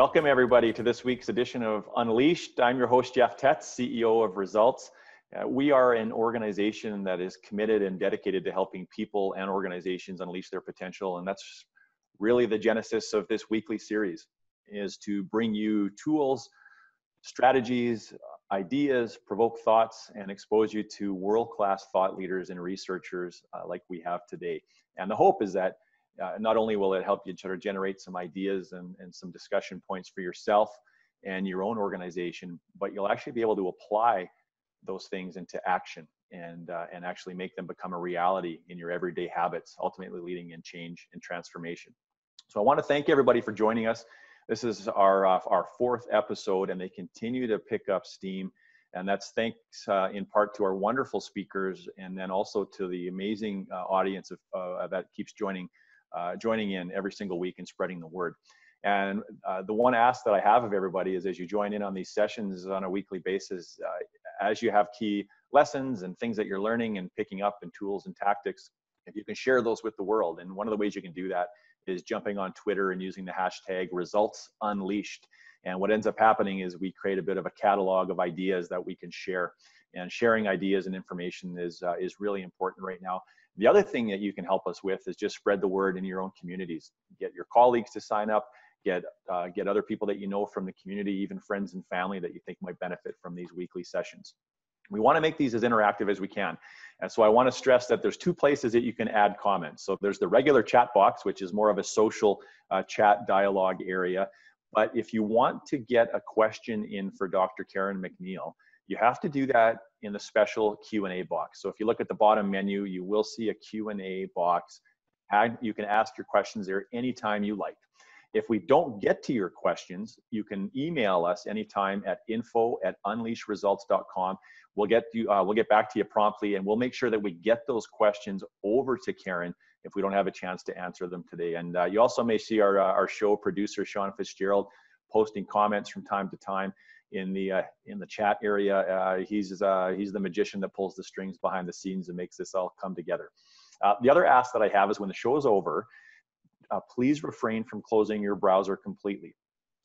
Welcome, everybody, to this week's edition of Unleashed. I'm your host, Jeff Tetz, CEO of Results. Uh, we are an organization that is committed and dedicated to helping people and organizations unleash their potential. And that's really the genesis of this weekly series is to bring you tools, strategies, ideas, provoke thoughts, and expose you to world-class thought leaders and researchers uh, like we have today. And the hope is that uh, not only will it help you sort of generate some ideas and, and some discussion points for yourself and your own organization, but you'll actually be able to apply those things into action and uh, and actually make them become a reality in your everyday habits, ultimately leading in change and transformation. So I want to thank everybody for joining us. This is our uh, our fourth episode, and they continue to pick up steam. And that's thanks uh, in part to our wonderful speakers, and then also to the amazing uh, audience of, uh, that keeps joining uh, joining in every single week and spreading the word. And uh, the one ask that I have of everybody is as you join in on these sessions on a weekly basis, uh, as you have key lessons and things that you're learning and picking up and tools and tactics, if you can share those with the world. And one of the ways you can do that is jumping on Twitter and using the hashtag results unleashed. And what ends up happening is we create a bit of a catalog of ideas that we can share. And sharing ideas and information is, uh, is really important right now. The other thing that you can help us with is just spread the word in your own communities. Get your colleagues to sign up, get, uh, get other people that you know from the community, even friends and family that you think might benefit from these weekly sessions. We want to make these as interactive as we can. And so I want to stress that there's two places that you can add comments. So there's the regular chat box, which is more of a social uh, chat dialogue area. But if you want to get a question in for Dr. Karen McNeil, you have to do that in the special Q&A box. So if you look at the bottom menu, you will see a Q&A box. You can ask your questions there anytime you like. If we don't get to your questions, you can email us anytime at info at unleashresults.com. We'll get you, uh, we'll get back to you promptly and we'll make sure that we get those questions over to Karen if we don't have a chance to answer them today. And uh, you also may see our, uh, our show producer, Sean Fitzgerald, posting comments from time to time in the uh, in the chat area. Uh, he's uh, he's the magician that pulls the strings behind the scenes and makes this all come together. Uh, the other ask that I have is when the show is over, uh, please refrain from closing your browser completely.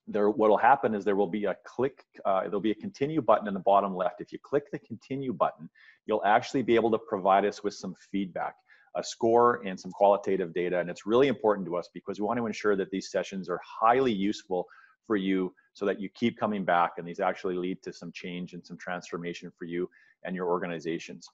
There, what will happen is there will be a click, uh, there'll be a continue button in the bottom left. If you click the continue button, you'll actually be able to provide us with some feedback a score and some qualitative data. And it's really important to us because we want to ensure that these sessions are highly useful for you so that you keep coming back and these actually lead to some change and some transformation for you and your organizations.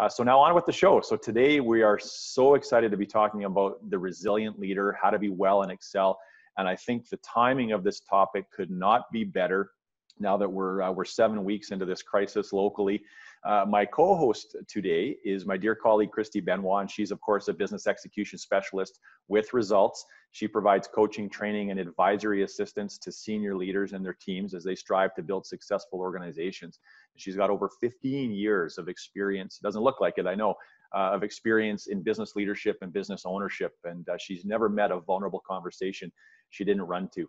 Uh, so now on with the show. So today we are so excited to be talking about the resilient leader, how to be well and excel. And I think the timing of this topic could not be better now that we're, uh, we're seven weeks into this crisis locally. Uh, my co-host today is my dear colleague, Christy Benoit, and she's of course a business execution specialist with Results. She provides coaching, training, and advisory assistance to senior leaders and their teams as they strive to build successful organizations. She's got over 15 years of experience. Doesn't look like it, I know, uh, of experience in business leadership and business ownership, and uh, she's never met a vulnerable conversation she didn't run to.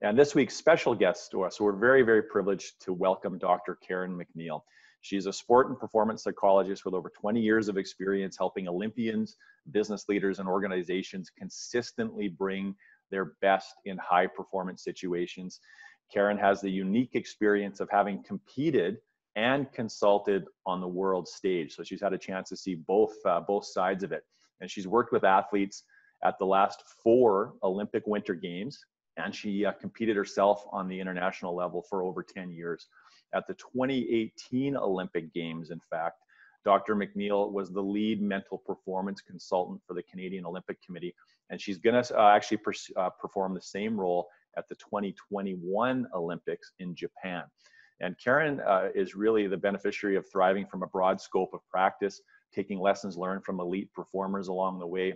And this week's special guest to us, we're very, very privileged to welcome Dr. Karen MacNeil. She's a sport and performance psychologist with over 20 years of experience helping Olympians, business leaders, and organizations consistently bring their best in high performance situations. Karen has the unique experience of having competed and consulted on the world stage. So she's had a chance to see both, uh, both sides of it. And she's worked with athletes at the last four Olympic Winter Games, and she uh, competed herself on the international level for over 10 years. At the 2018 Olympic Games, in fact, Dr. McNeil was the lead mental performance consultant for the Canadian Olympic Committee, and she's going to uh, actually uh, perform the same role at the 2021 Olympics in Japan. And Karen uh, is really the beneficiary of thriving from a broad scope of practice, taking lessons learned from elite performers along the way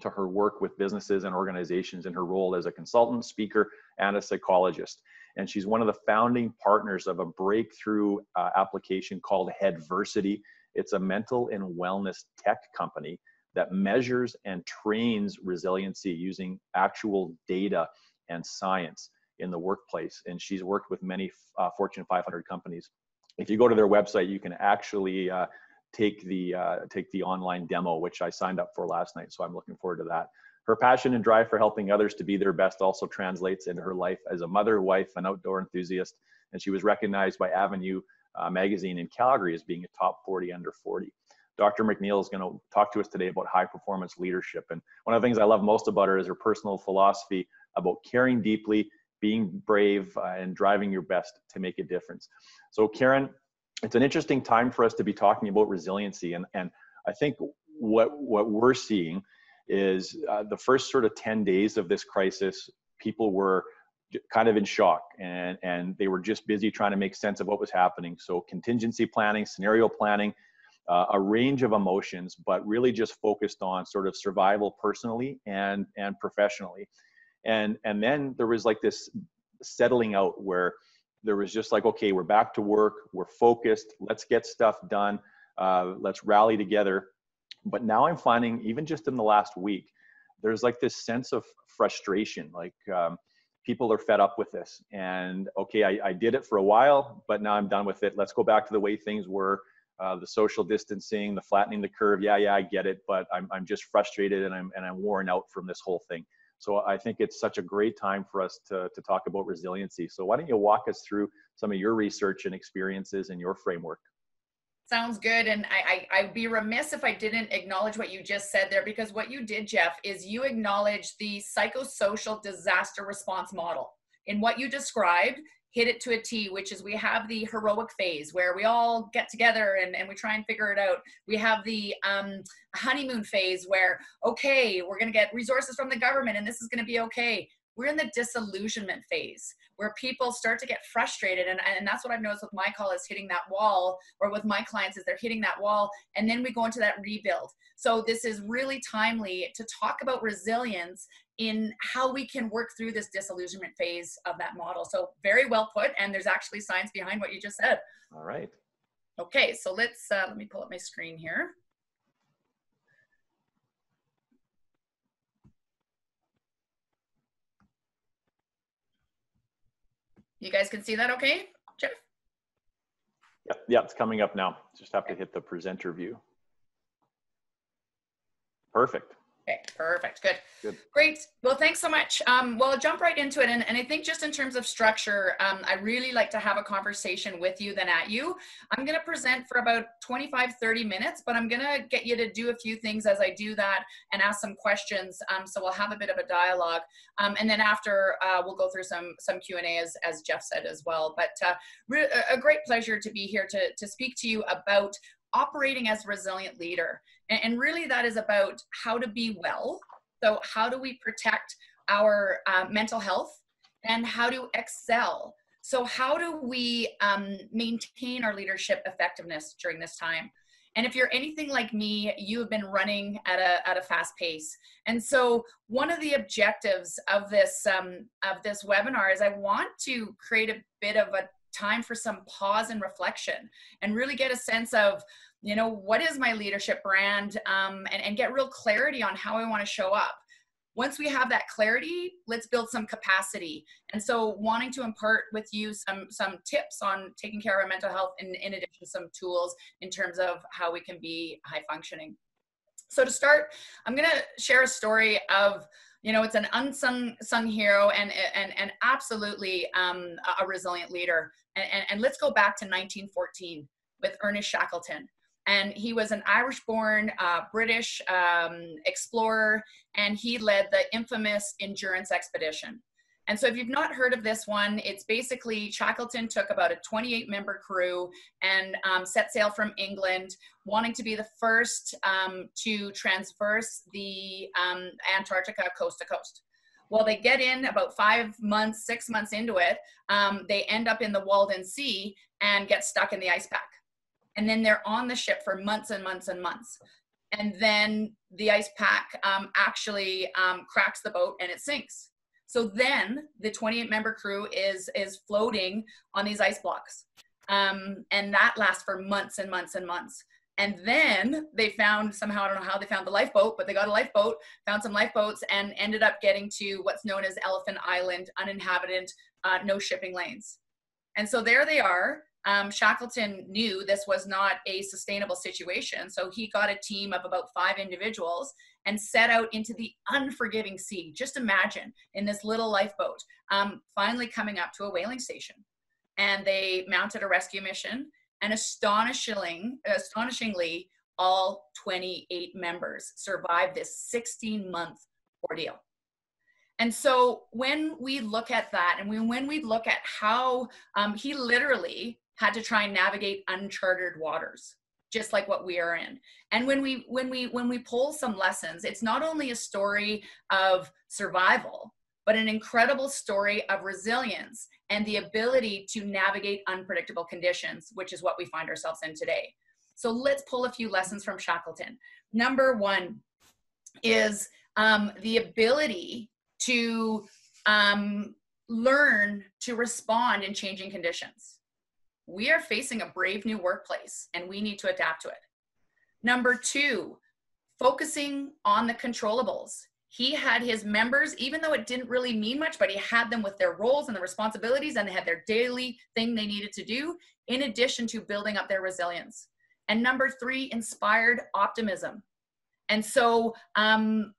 to her work with businesses and organizations in her role as a consultant, speaker, and a psychologist and she's one of the founding partners of a breakthrough uh, application called Headversity. It's a mental and wellness tech company that measures and trains resiliency using actual data and science in the workplace. And she's worked with many uh, Fortune 500 companies. If you go to their website, you can actually uh, take the uh, take the online demo, which I signed up for last night. So I'm looking forward to that Her passion and drive for helping others to be their best also translates into her life as a mother, wife, an outdoor enthusiast, and she was recognized by Avenue uh, magazine in Calgary as being a top 40 under 40. Dr. McNeil is going to talk to us today about high performance leadership. And one of the things I love most about her is her personal philosophy about caring deeply, being brave, uh, and driving your best to make a difference. So, Karen, it's an interesting time for us to be talking about resiliency. And, and I think what, what we're seeing is uh, the first sort of 10 days of this crisis, people were kind of in shock and, and they were just busy trying to make sense of what was happening. So, contingency planning, scenario planning, uh, a range of emotions, but really just focused on sort of survival personally and and professionally. And and then there was like this settling out where there was just like, okay, we're back to work, we're focused, let's get stuff done, uh, let's rally together. But now I'm finding, even just in the last week, there's like this sense of frustration. Like um, people are fed up with this, and okay, I, I did it for a while, but now I'm done with it. Let's go back to the way things were uh, the social distancing, the flattening the curve. Yeah, yeah, I get it, but I'm, I'm just frustrated and I'm, and I'm worn out from this whole thing. So I think it's such a great time for us to, to talk about resiliency. So why don't you walk us through some of your research and experiences and your framework? Sounds good. And I, I, I'd be remiss if I didn't acknowledge what you just said there, because what you did, Jeff, is you acknowledged the psychosocial disaster response model. In what you described, hit it to a T, which is we have the heroic phase where we all get together and, and we try and figure it out. We have the um, honeymoon phase where, okay, we're going to get resources from the government and this is going to be okay. We're in the disillusionment phase where people start to get frustrated. And, and that's what I've noticed with my call is hitting that wall, or with my clients is they're hitting that wall. And then we go into that rebuild. So this is really timely to talk about resilience in how we can work through this disillusionment phase of that model. So very well put, and there's actually science behind what you just said. All right. Okay, so let's uh, let me pull up my screen here. You guys can see that okay, Jeff? Yep, yep, it's coming up now. Just have to hit the presenter view. Perfect. Okay, perfect. Good. Good. Great. Well, thanks so much. Um, well, I'll jump right into it. And, and I think just in terms of structure, um, I really like to have a conversation with you than at you. I'm going to present for about 25, 30 minutes, but I'm going to get you to do a few things as I do that and ask some questions. Um, so we'll have a bit of a dialogue. Um, and then after, uh, we'll go through some, some Q&A as, as Jeff said as well. But uh, a great pleasure to be here to, to speak to you about operating as a resilient leader. And, and really, that is about how to be well. So, how do we protect our uh, mental health and how to excel? So, how do we um, maintain our leadership effectiveness during this time? And if you're anything like me, you have been running at a, at a fast pace. And so one of the objectives of this, um, of this webinar is I want to create a bit of a time for some pause and reflection and really get a sense of you know what is my leadership brand um, and, and get real clarity on how i want to show up. Once we have that clarity let's build some capacity. And so wanting to impart with you some some tips on taking care of our mental health and in addition some tools in terms of how we can be high functioning. So to start i'm going to share a story of you know it's an unsung sung hero and and and absolutely um, a resilient leader. And, and, and let's go back to 1914 with ernest shackleton and he was an Irish born uh, British um, explorer, and he led the infamous Endurance Expedition. And so, if you've not heard of this one, it's basically Shackleton took about a 28 member crew and um, set sail from England, wanting to be the first um, to transverse the um, Antarctica coast to coast. Well, they get in about five months, six months into it, um, they end up in the Weddell Sea and get stuck in the ice pack and then they're on the ship for months and months and months. And then the ice pack um, actually um, cracks the boat and it sinks. So then the 28 member crew is is floating on these ice blocks. Um, and that lasts for months and months and months. And then they found somehow i don't know how they found the lifeboat but they got a lifeboat found some lifeboats and ended up getting to what's known as elephant island uninhabited uh, no shipping lanes. And so there they are um, Shackleton knew this was not a sustainable situation. So he got a team of about five individuals and set out into the unforgiving sea. Just imagine in this little lifeboat, um, finally coming up to a whaling station. And they mounted a rescue mission, and astonishingly, astonishingly, all 28 members survived this 16 month ordeal. And so when we look at that and we, when we look at how um, he literally had to try and navigate uncharted waters, just like what we are in. And when we when we when we pull some lessons, it's not only a story of survival, but an incredible story of resilience and the ability to navigate unpredictable conditions, which is what we find ourselves in today. So let's pull a few lessons from Shackleton. Number one is um, the ability to um, learn to respond in changing conditions. We are facing a brave new workplace and we need to adapt to it. Number two, focusing on the controllables. He had his members, even though it didn't really mean much, but he had them with their roles and the responsibilities and they had their daily thing they needed to do, in addition to building up their resilience. And number three, inspired optimism. And so um,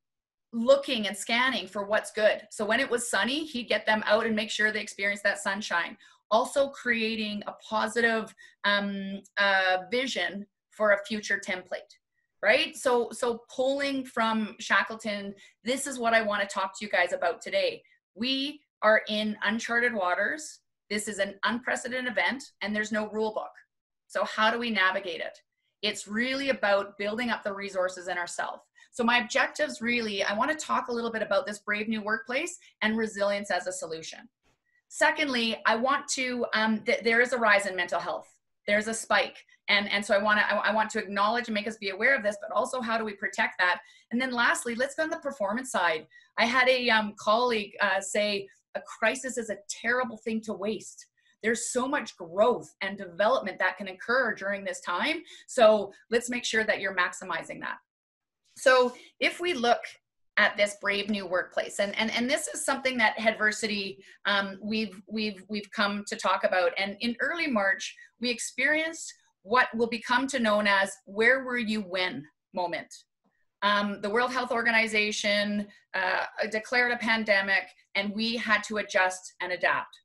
looking and scanning for what's good. So when it was sunny, he'd get them out and make sure they experienced that sunshine. Also creating a positive um, uh, vision for a future template, right? So so pulling from Shackleton, this is what I want to talk to you guys about today. We are in uncharted waters. This is an unprecedented event, and there's no rule book. So how do we navigate it? It's really about building up the resources in ourselves. So my objectives really, I want to talk a little bit about this brave new workplace and resilience as a solution. Secondly, I want to, um, th- there is a rise in mental health. There's a spike. And, and so I want to I, I want to acknowledge and make us be aware of this, but also how do we protect that? And then lastly, let's go on the performance side. I had a um, colleague uh, say a crisis is a terrible thing to waste there's so much growth and development that can occur during this time. So let's make sure that you're maximizing that. So if we look at this brave new workplace. And and, and this is something that Headversity um, we've we've we've come to talk about. And in early march we experienced what will become to known as where were you when moment. Um, the world health organization uh, declared a pandemic and we had to adjust and adapt.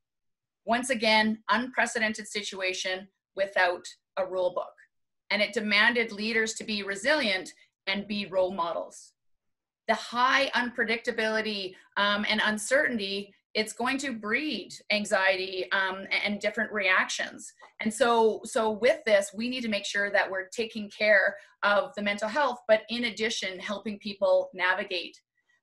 Once again unprecedented situation without a rule book. And it demanded leaders to be resilient and be role models. The high unpredictability um, and uncertainty, it's going to breed anxiety um, and different reactions. And so, so with this, we need to make sure that we're taking care of the mental health, but in addition, helping people navigate.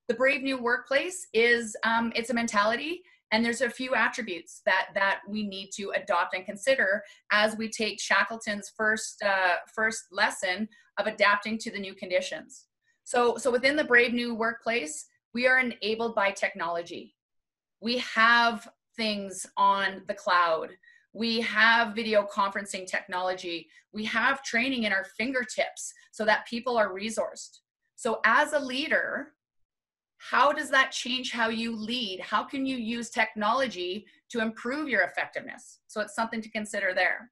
The Brave New Workplace is um, it's a mentality and there's a few attributes that that we need to adopt and consider as we take shackleton's first uh, first lesson of adapting to the new conditions so so within the brave new workplace we are enabled by technology we have things on the cloud we have video conferencing technology we have training in our fingertips so that people are resourced so as a leader how does that change how you lead? How can you use technology to improve your effectiveness? So it's something to consider there.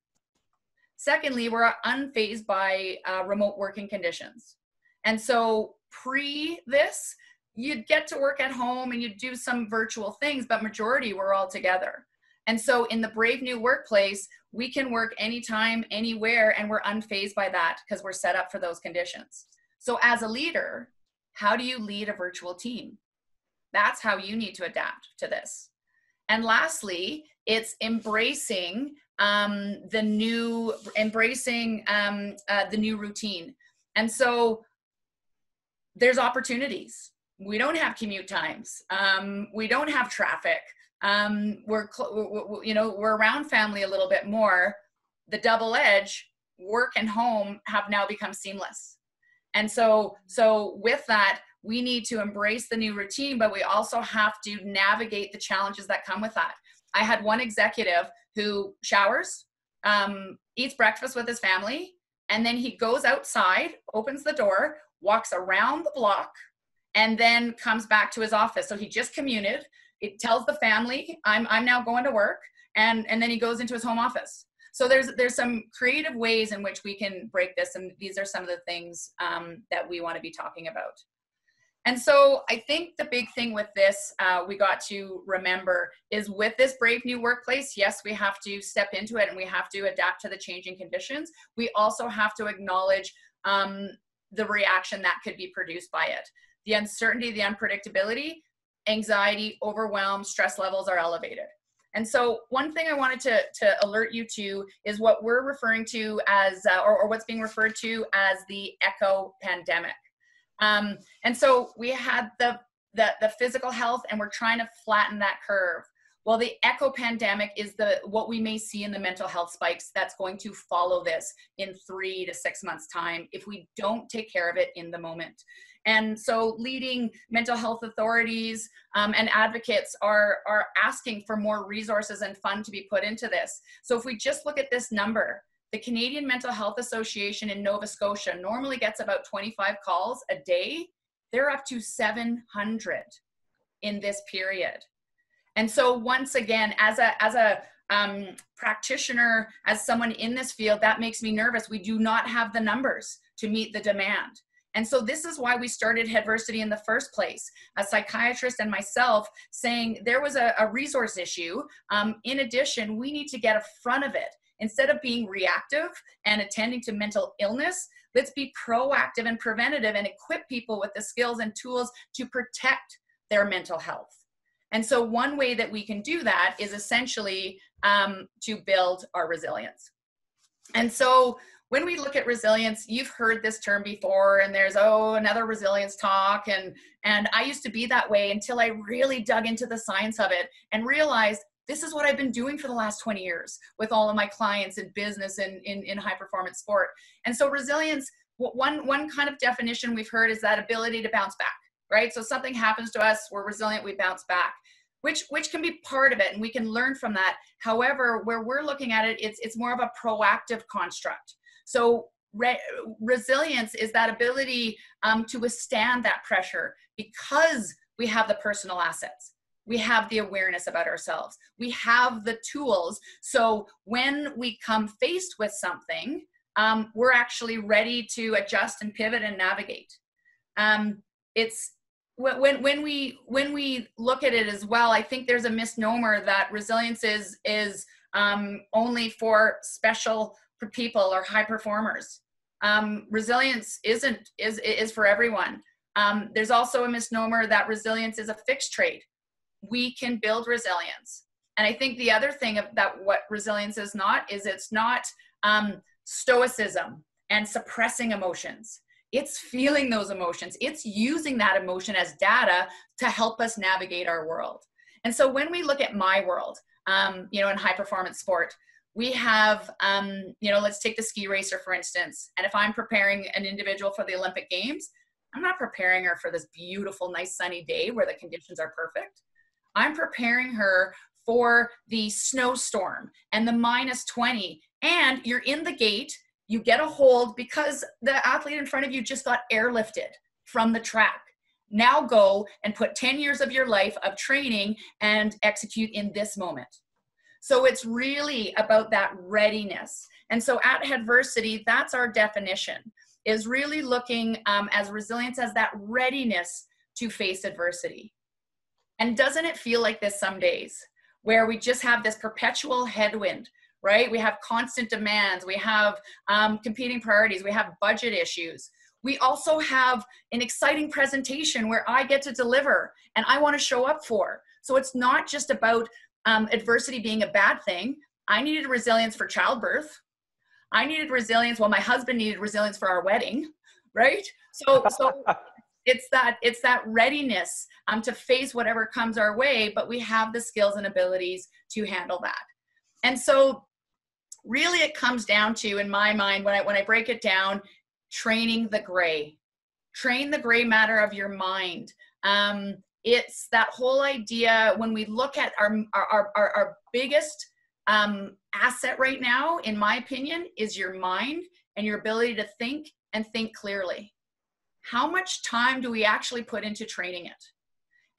Secondly, we're unfazed by uh, remote working conditions. And so pre this, you'd get to work at home and you'd do some virtual things, but majority were all together. And so in the brave new workplace, we can work anytime, anywhere, and we're unfazed by that because we're set up for those conditions. So as a leader, how do you lead a virtual team? That's how you need to adapt to this. And lastly, it's embracing um, the new, embracing um, uh, the new routine. And so there's opportunities. We don't have commute times. Um, we don't have traffic. Um, we're, cl- you know, we're around family a little bit more. The double edge, work and home have now become seamless and so, so with that, we need to embrace the new routine, but we also have to navigate the challenges that come with that. I had one executive who showers, um, eats breakfast with his family, and then he goes outside, opens the door, walks around the block, and then comes back to his office. So he just commuted. It tells the family, "I'm I'm now going to work," and and then he goes into his home office. So there's there's some creative ways in which we can break this, and these are some of the things um, that we want to be talking about. And so I think the big thing with this, uh, we got to remember is with this brave new workplace, yes, we have to step into it and we have to adapt to the changing conditions. We also have to acknowledge um, the reaction that could be produced by it. The uncertainty, the unpredictability, anxiety, overwhelm, stress levels are elevated. And so, one thing I wanted to, to alert you to is what we're referring to as, uh, or, or what's being referred to as the echo pandemic. Um, and so we had the, the, the physical health and we're trying to flatten that curve. Well, the echo pandemic is the what we may see in the mental health spikes that's going to follow this in three to six months' time if we don't take care of it in the moment. And so, leading mental health authorities um, and advocates are are asking for more resources and fund to be put into this. So, if we just look at this number, the Canadian Mental Health Association in Nova Scotia normally gets about 25 calls a day. They're up to 700 in this period. And so once again, as a as a um, practitioner, as someone in this field, that makes me nervous. We do not have the numbers to meet the demand. And so this is why we started Headversity in the first place. A psychiatrist and myself saying there was a, a resource issue. Um, in addition, we need to get a front of it Instead of being reactive and attending to mental illness, let's be proactive and preventative and equip people with the skills and tools to protect their mental health. And so, one way that we can do that is essentially um, to build our resilience. And so, when we look at resilience, you've heard this term before, and there's oh another resilience talk, and and I used to be that way until I really dug into the science of it and realized this is what I've been doing for the last 20 years with all of my clients in business and in, in high performance sport. And so resilience, one, one kind of definition we've heard is that ability to bounce back, right? So something happens to us, we're resilient, we bounce back. Which, which can be part of it and we can learn from that. However where we're looking at it it's, it's more of a proactive construct. So Re- resilience is that ability um, to withstand that pressure because we have the personal assets. We have the awareness about ourselves. We have the tools. So when we come faced with something um, we're actually ready to adjust and pivot and navigate. Um, it's when when we when we look at it as well i think there's a misnomer that resilience is is um, only for special people or high performers um, resilience isn't is is for everyone um, there's also a misnomer that resilience is a fixed trait we can build resilience. And I think the other thing that what resilience is not is it's not um, stoicism and suppressing emotions. It's feeling those emotions. It's using that emotion as data to help us navigate our world. And so when we look at my world, um, you know, in high performance sport, we have, um, you know, let's take the ski racer for instance. And if I'm preparing an individual for the Olympic Games, I'm not preparing her for this beautiful, nice sunny day where the conditions are perfect. I'm preparing her for the snowstorm and the minus 20. And you're in the gate, you get a hold because the athlete in front of you just got airlifted from the track. Now go and put 10 years of your life of training and execute in this moment. So it's really about that readiness. And so at Headversity, that's our definition, is really looking um, as resilience as that readiness to face adversity. And doesn't it feel like this some days where we just have this perpetual headwind, right? We have constant demands, we have um, competing priorities, we have budget issues. We also have an exciting presentation where I get to deliver and I want to show up for. So it's not just about um, adversity being a bad thing. I needed resilience for childbirth. I needed resilience. Well, my husband needed resilience for our wedding, right? So, so it's that it's that readiness um, to face whatever comes our way but we have the skills and abilities to handle that and so really it comes down to in my mind when i when i break it down training the gray. Train the gray matter of your mind. Um, it's that whole idea when we look at our our our, our biggest um, asset right now in my opinion is your mind and your ability to think and think clearly. How much time do we actually put into training it?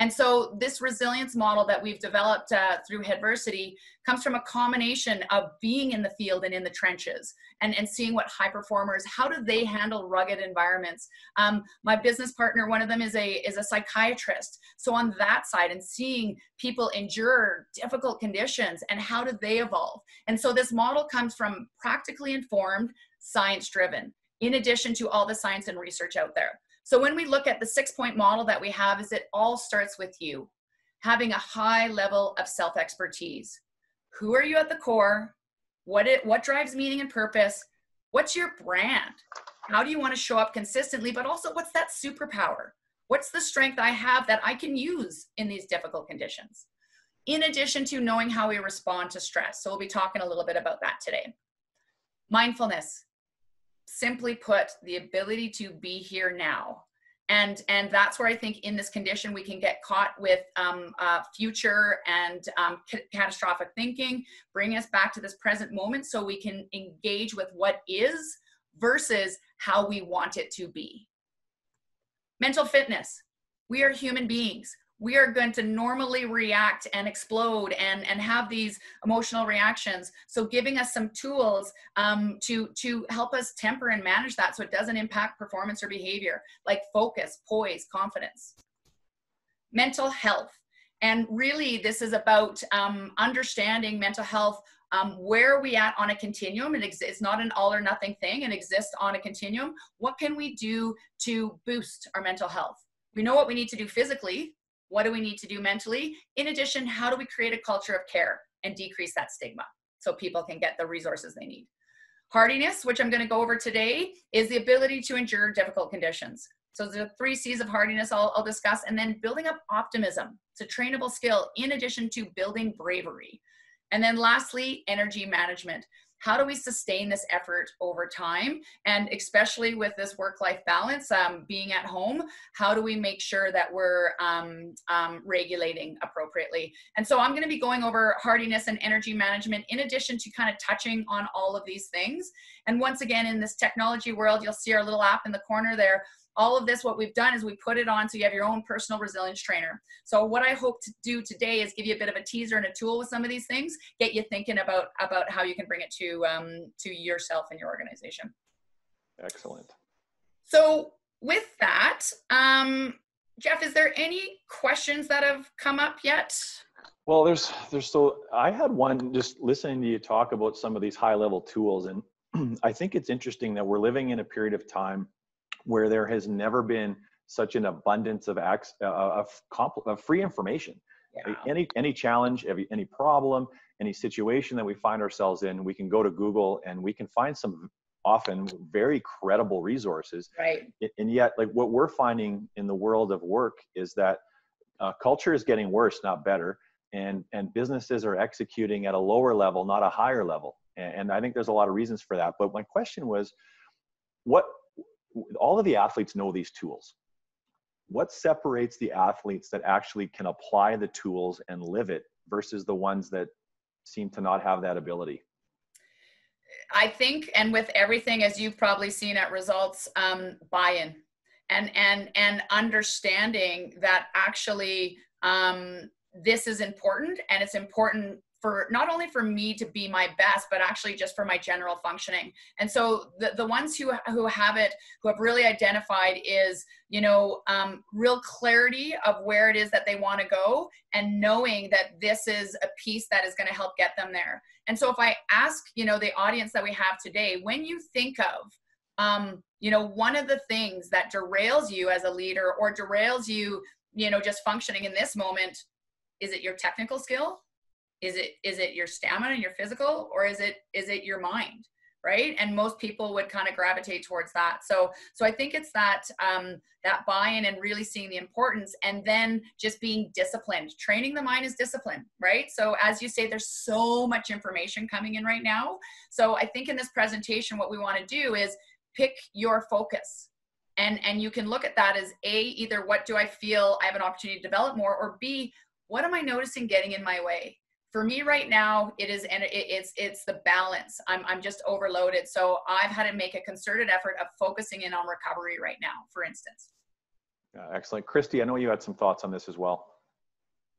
And so this resilience model that we've developed uh, through Headversity comes from a combination of being in the field and in the trenches and, and seeing what high performers, how do they handle rugged environments? Um, my business partner, one of them is a, is a psychiatrist. So on that side and seeing people endure difficult conditions and how do they evolve? And so this model comes from practically informed, science driven, in addition to all the science and research out there. So when we look at the six point model that we have is it all starts with you having a high level of self expertise. Who are you at the core? What it what drives meaning and purpose? What's your brand? How do you want to show up consistently? But also what's that superpower? What's the strength I have that I can use in these difficult conditions? In addition to knowing how we respond to stress. So we'll be talking a little bit about that today. Mindfulness simply put, the ability to be here now. And, and that's where I think in this condition we can get caught with um, uh, future and um, c- catastrophic thinking, bring us back to this present moment so we can engage with what is versus how we want it to be. Mental fitness. We are human beings we are going to normally react and explode and and have these emotional reactions. So giving us some tools um, to to help us temper and manage that so it doesn't impact performance or behavior like focus poise confidence. Mental health. And really this is about um, understanding mental health um, where are we at on a continuum? It exists it's not an all or nothing thing. It exists on a continuum. What can we do to boost our mental health? We know what we need to do physically what do we need to do mentally? In addition, how do we create a culture of care and decrease that stigma so people can get the resources they need? Hardiness, which I'm going to go over today, is the ability to endure difficult conditions. So the three C's of hardiness I'll, I'll discuss, and then building up optimism. It's a trainable skill in addition to building bravery. And then lastly, energy management how do we sustain this effort over time? And especially with this work life balance um, being at home how do we make sure that we're um, um, regulating appropriately? And so i'm going to be going over hardiness and energy management in addition to kind of touching on all of these things. And once again in this technology world you'll see our little app in the corner there all of this, what we've done is we put it on so you have your own personal resilience trainer. So what I hope to do today is give you a bit of a teaser and a tool with some of these things, get you thinking about about how you can bring it to um, to yourself and your organization. Excellent. So with that, um, Jeff, is there any questions that have come up yet? Well, there's there's so I had one just listening to you talk about some of these high level tools, and I think it's interesting that we're living in a period of time where there has never been such an abundance of, uh, of, compl- of free information. Yeah. Any any challenge, any, any problem, any situation that we find ourselves in, we can go to Google and we can find some often very credible resources. Right. And yet, like what we're finding in the world of work is that uh, culture is getting worse, not better, and and businesses are executing at a lower level, not a higher level. And, and I think there's a lot of reasons for that. But my question was, what all of the athletes know these tools. What separates the athletes that actually can apply the tools and live it versus the ones that seem to not have that ability? I think, and with everything, as you've probably seen at results, um, buy-in and and and understanding that actually um, this is important, and it's important for not only for me to be my best but actually just for my general functioning. And so the, the ones who who have it who have really identified is you know um, real clarity of where it is that they want to go and knowing that this is a piece that is going to help get them there. And so if i ask you know the audience that we have today when you think of um, you know one of the things that derails you as a leader or derails you you know just functioning in this moment is it your technical skill is it is it your stamina and your physical or is it is it your mind right? And most people would kind of gravitate towards that. So so i think it's that um that buy-in and really seeing the importance and then just being disciplined. Training the mind is discipline right? So as you say there's so much information coming in right now. So i think in this presentation what we want to do is pick your focus. And and you can look at that as a either what do i feel i have an opportunity to develop more or b what am i noticing getting in my way for me right now it is and it's it's the balance i'm i'm just overloaded so i've had to make a concerted effort of focusing in on recovery right now for instance Uh, excellent. Christy, I know you had some thoughts on this as well.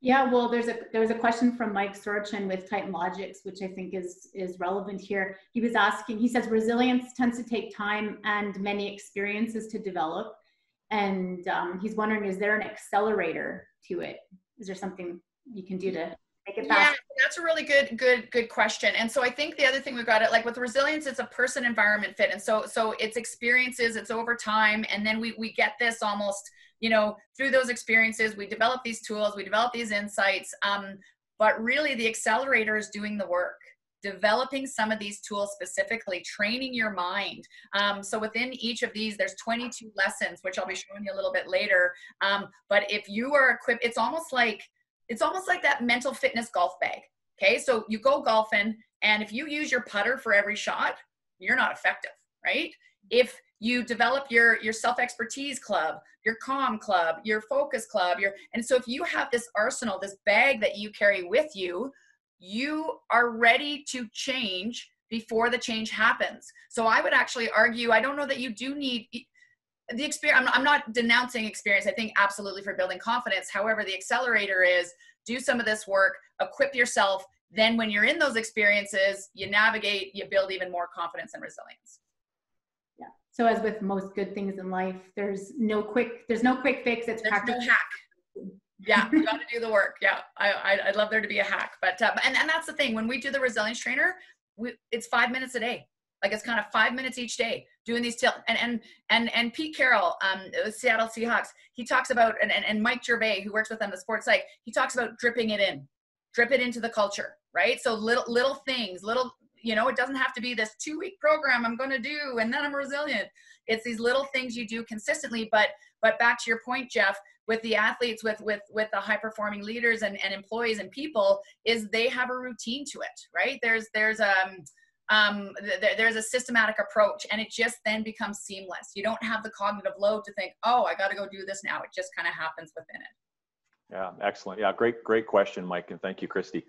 Yeah, well, there's a there was a question from Mike Sorchin with Titan Logics, which I think is is relevant here. He was asking. He says resilience tends to take time and many experiences to develop, and um, he's wondering, is there an accelerator to it? Is there something you can do to make it faster? Yeah, that's a really good good good question. And so I think the other thing we've got it like with resilience, it's a person environment fit, and so so it's experiences, it's over time, and then we we get this almost you know, through those experiences, we develop these tools, we develop these insights. Um, but really, the accelerator is doing the work developing some of these tools specifically training your mind um, so within each of these there's 22 lessons which i'll be showing you a little bit later um, but if you are equipped it's almost like it's almost like that mental fitness golf bag okay? So you go golfing and if you use your putter for every shot you're not effective right? If you develop your your self expertise club your calm club your focus club your and so if you have this arsenal this bag that you carry with you you are ready to change before the change happens. So i would actually argue i don't know that you do need the experience I'm, I'm not denouncing experience i think absolutely for building confidence however the accelerator is do some of this work equip yourself then when you're in those experiences you navigate you build even more confidence and resilience yeah so as with most good things in life, there's no quick there's no quick fix. It's there's practice. no hack. Yeah, you got to do the work. Yeah, I, I would love there to be a hack, but uh, and and that's the thing when we do the resilience trainer, we, it's five minutes a day. Like it's kind of five minutes each day doing these till and and and and Pete Carroll, um, Seattle Seahawks, he talks about and, and and Mike Gervais, who works with them, the sports site, he talks about dripping it in, drip it into the culture, right? So little little things, little you know it doesn't have to be this two week program i'm going to do and then i'm resilient it's these little things you do consistently but but back to your point jeff with the athletes with with with the high performing leaders and, and employees and people is they have a routine to it right there's there's um um, th- there's a systematic approach and it just then becomes seamless you don't have the cognitive load to think oh i got to go do this now it just kind of happens within it yeah excellent yeah great great question mike and thank you christy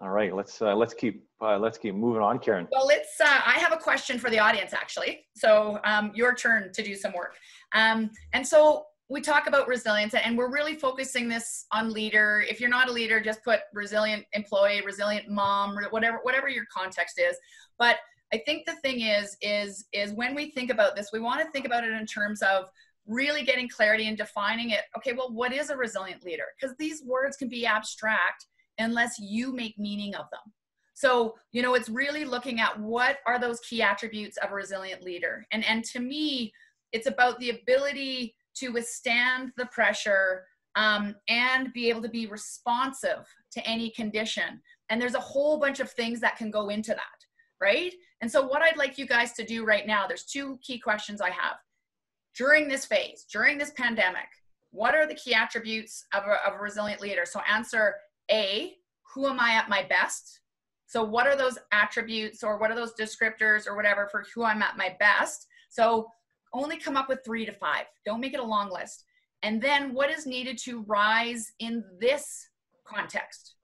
all right, let's uh, let's keep uh, let's keep moving on, Karen. Well, let's. Uh, I have a question for the audience, actually. So um, your turn to do some work. Um, and so we talk about resilience, and we're really focusing this on leader. If you're not a leader, just put resilient employee, resilient mom, whatever whatever your context is. But I think the thing is is is when we think about this, we want to think about it in terms of really getting clarity and defining it. Okay, well, what is a resilient leader? Because these words can be abstract unless you make meaning of them. So, you know, it's really looking at what are those key attributes of a resilient leader. And and to me, it's about the ability to withstand the pressure um, and be able to be responsive to any condition. And there's a whole bunch of things that can go into that, right? And so, what I'd like you guys to do right now, there's two key questions I have. During this phase, during this pandemic, what are the key attributes of a, of a resilient leader? So, answer a, who am I at my best? So, what are those attributes or what are those descriptors or whatever for who I'm at my best? So, only come up with three to five. Don't make it a long list. And then, what is needed to rise in this context?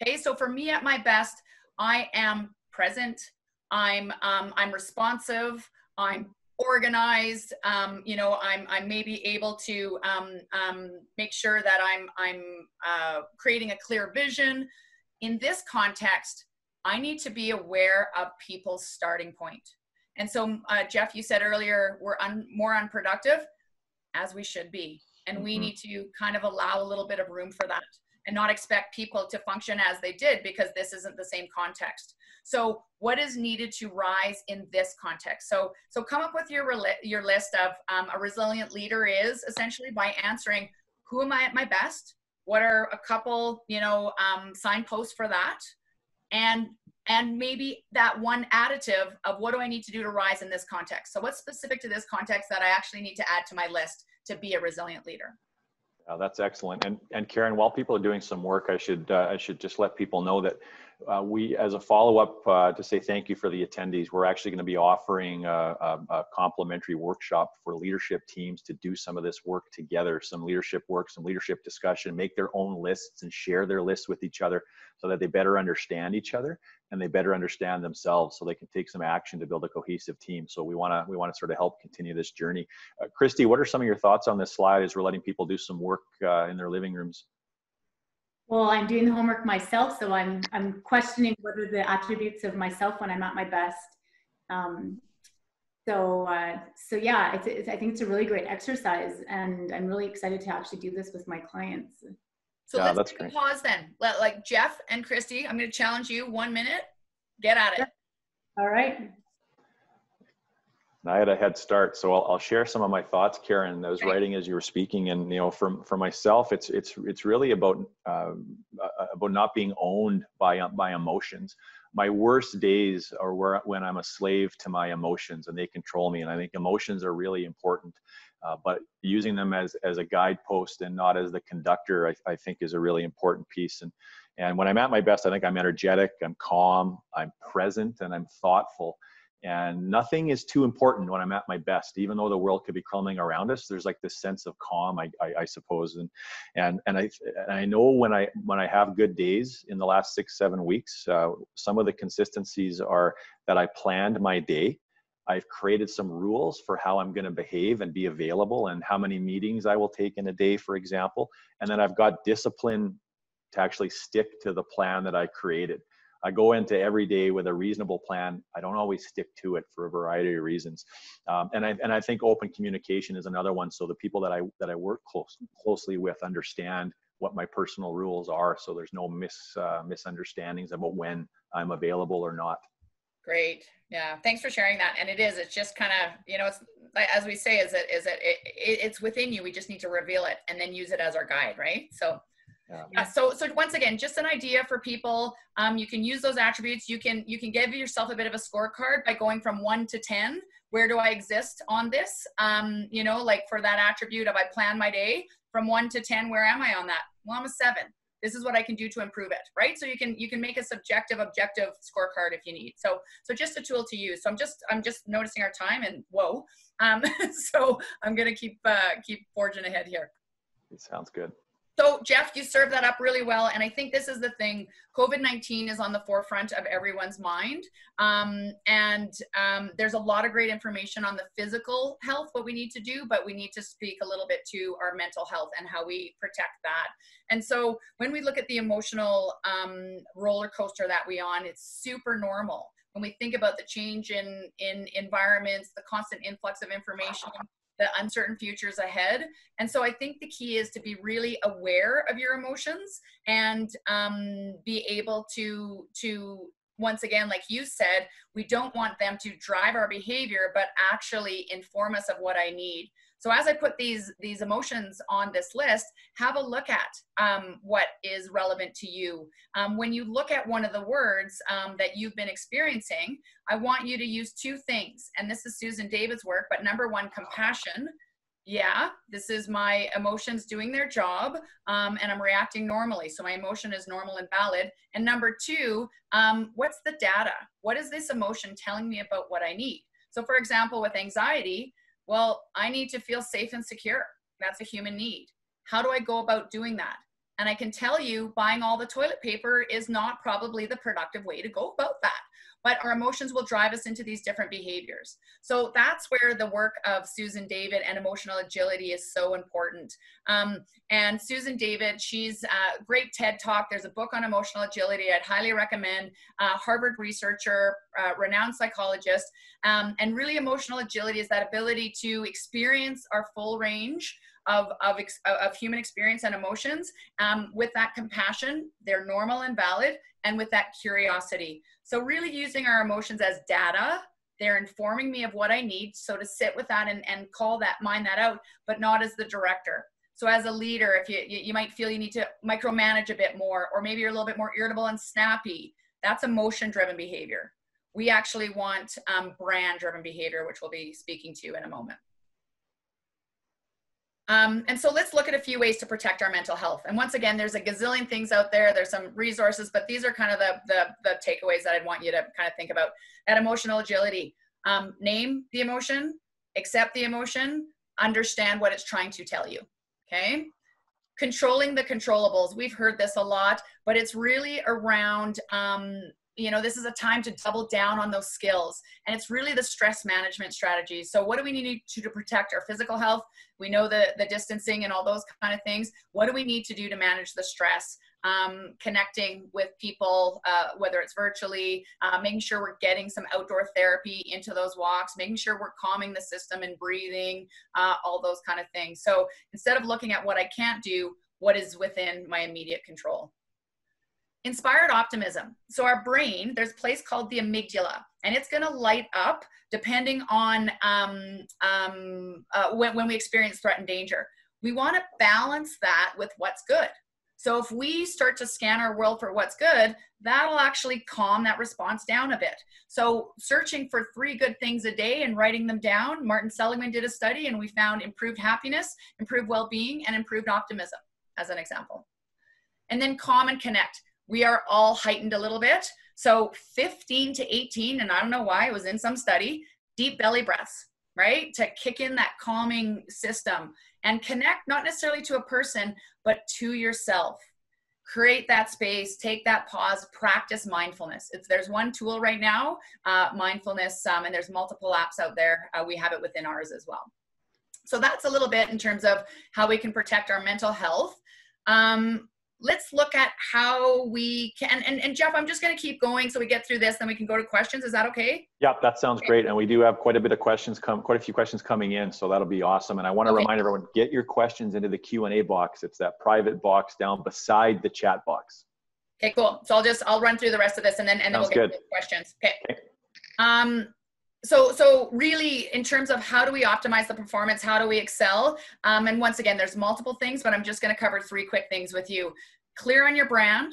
Okay, so for me at my best, I am present. I'm um, I'm responsive. I'm organized um, you know i'm i'm maybe able to um, um, make sure that i'm i'm uh, creating a clear vision in this context i need to be aware of people's starting point and so uh, jeff you said earlier we're un- more unproductive as we should be and we mm-hmm. need to kind of allow a little bit of room for that and not expect people to function as they did because this isn't the same context so what is needed to rise in this context? So, so come up with your, your list of um, a resilient leader is essentially by answering, who am I at my best? What are a couple, you know, um, signposts for that? And and maybe that one additive of what do I need to do to rise in this context? So what's specific to this context that I actually need to add to my list to be a resilient leader? that's excellent. And and Karen, while people are doing some work, I should uh, I should just let people know that uh, we, as a follow-up uh, to say thank you for the attendees, we're actually going to be offering a, a, a, complimentary workshop for leadership teams to do some of this work together, some leadership work, some leadership discussion, make their own lists and share their lists with each other so that they better understand each other and they better understand themselves so they can take some action to build a cohesive team. So we want to we want to sort of help continue this journey. Uh, Christy, what are some of your thoughts on this slide as we're letting people do some work uh, in their living rooms? Well, I'm doing the homework myself, so I'm I'm questioning what are the attributes of myself when I'm at my best. Um, so uh, so yeah, it's, it's, I think it's a really great exercise, and I'm really excited to actually do this with my clients. So yeah, let's take a pause then. Let, like Jeff and Christy, I'm going to challenge you one minute. Get at it. All right. I had a head start, so I'll, I'll, share some of my thoughts, Karen. I was writing as you were speaking, and you know, for for myself, it's it's it's really about um, uh, about not being owned by by emotions. My worst days are where when I'm a slave to my emotions and they control me, and I think emotions are really important. Uh, but using them as as a guidepost and not as the conductor, I, I think, is a really important piece. And and when I'm at my best, I think I'm energetic, I'm calm, I'm present, and I'm thoughtful and nothing is too important when i'm at my best even though the world could be crumbling around us there's like this sense of calm i, I, I suppose and and and i and i know when i when i have good days in the last six seven weeks uh, some of the consistencies are that i planned my day I've created some rules for how I'm going to behave and be available and how many meetings I will take in a day, for example. And then I've got discipline to actually stick to the plan that I created. I go into every day with a reasonable plan. I don't always stick to it for a variety of reasons, um, and I and I think open communication is another one. So the people that I that I work close closely with understand what my personal rules are, so there's no mis uh, misunderstandings about when I'm available or not. Great. Yeah. Thanks for sharing that. And it is, it's just kind of, you know, it's as we say, is it, is it, it, it's within you. We just need to reveal it and then use it as our guide. Right. So yeah. yeah. So, so once again, just an idea for people. Um, you can use those attributes. You can you can give yourself a bit of a scorecard by going from one to ten. Where do I exist on this? Um, you know, like for that attribute of I plan my day from one to ten. Where am I on that? Well, I'm a seven. This is what I can do to improve it, right? So you can you can make a subjective, objective scorecard if you need. So so just a tool to use. So I'm just I'm just noticing our time and whoa. Um, so I'm gonna keep uh, keep forging ahead here. It sounds good. So, Jeff, you served that up really well. And I think this is the thing COVID 19 is on the forefront of everyone's mind. Um, and um, there's a lot of great information on the physical health, what we need to do, but we need to speak a little bit to our mental health and how we protect that. And so, when we look at the emotional um, roller coaster that we on, it's super normal when we think about the change in in environments the constant influx of information the uncertain futures ahead. And so I think the key is to be really aware of your emotions and um, be able to to once again, like you said, we don't want them to drive our behavior, but actually inform us of what I need. So as I put these these emotions on this list, have a look at um, what is relevant to you. Um, when you look at one of the words um, that you've been experiencing, I want you to use two things. And this is Susan David's work, but number one, compassion. Yeah, this is my emotions doing their job, um, and I'm reacting normally. So my emotion is normal and valid. And number two, um, what's the data? What is this emotion telling me about what I need? So, for example, with anxiety, well, I need to feel safe and secure. That's a human need. How do I go about doing that? And I can tell you, buying all the toilet paper is not probably the productive way to go about that but our emotions will drive us into these different behaviors. So that's where the work of Susan David and emotional agility is so important. Um, and Susan David, she's a great TED talk. There's a book on emotional agility I'd highly recommend. Uh, Harvard researcher, uh, renowned psychologist. Um, and really, emotional agility is that ability to experience our full range of, of, of human experience and emotions um, with that compassion. They're normal and valid, and with that curiosity. So, really using our emotions as data, they're informing me of what I need. So, to sit with that and, and call that, mind that out, but not as the director. So, as a leader, if you, you might feel you need to micromanage a bit more, or maybe you're a little bit more irritable and snappy, that's emotion driven behavior. We actually want um, brand driven behavior, which we'll be speaking to in a moment. Um, and so let's look at a few ways to protect our mental health. And once again, there's a gazillion things out there. There's some resources, but these are kind of the, the, the takeaways that I'd want you to kind of think about. At emotional agility, um, name the emotion, accept the emotion, understand what it's trying to tell you. Okay. Controlling the controllables. We've heard this a lot, but it's really around um, you know this is a time to double down on those skills. And it's really the stress management strategies so what do we need to, to protect our physical health? We know the the distancing and all those kind of things. What do we need to do to manage the stress? Um, connecting with people uh, whether it's virtually uh, making sure we're getting some outdoor therapy into those walks making sure we're calming the system and breathing uh, all those kind of things. So instead of looking at what i can't do what is within my immediate control inspired optimism. So our brain, there's a place called the amygdala, and it's going to light up depending on um, um, uh, when, when we experience threat and danger. We want to balance that with what's good. So if we start to scan our world for what's good, that'll actually calm that response down a bit. So searching for three good things a day and writing them down, Martin Seligman did a study and we found improved happiness, improved well-being, and improved optimism as an example. And then calm and connect we are all heightened a little bit. So 15 to 18, and I don't know why, it was in some study, deep belly breaths, right? To kick in that calming system and connect not necessarily to a person, but to yourself. Create that space, take that pause, practice mindfulness. If there's one tool right now, uh, mindfulness, um, and there's multiple apps out there. Uh, we have it within ours as well. So that's a little bit in terms of how we can protect our mental health. Um, let's look at how we can and, and jeff i'm just going to keep going so we get through this then we can go to questions is that okay yeah that sounds okay. great and we do have quite a bit of questions come quite a few questions coming in so that'll be awesome and i want to okay. remind everyone get your questions into the q&a box it's that private box down beside the chat box okay cool so i'll just i'll run through the rest of this and then and then Sounds we'll get good. questions okay. okay um so so really in terms of how do we optimize the performance how do we excel? Um, and once again there's multiple things but i'm just going to cover three quick things with you. Clear on your brand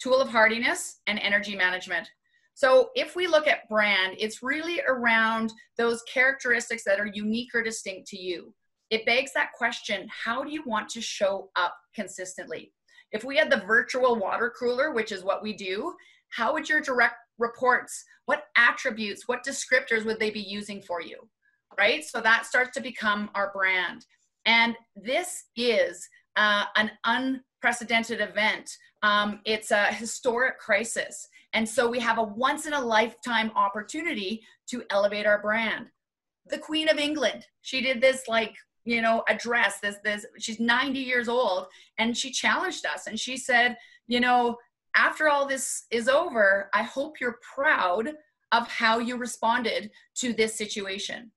tool of hardiness and energy management. So if we look at brand it's really around those characteristics that are unique or distinct to you. It begs that question how do you want to show up consistently? If we had the virtual water cooler which is what we do how would your direct reports what attributes what descriptors would they be using for you right? So that starts to become our brand. And this is uh, an unprecedented event. Um, it's a historic crisis. And so we have a once in a lifetime opportunity to elevate our brand. The queen of england she did this like you know address this this she's 90 years old and she challenged us and she said you know after all this is over, I hope you're proud of how you responded to this situation.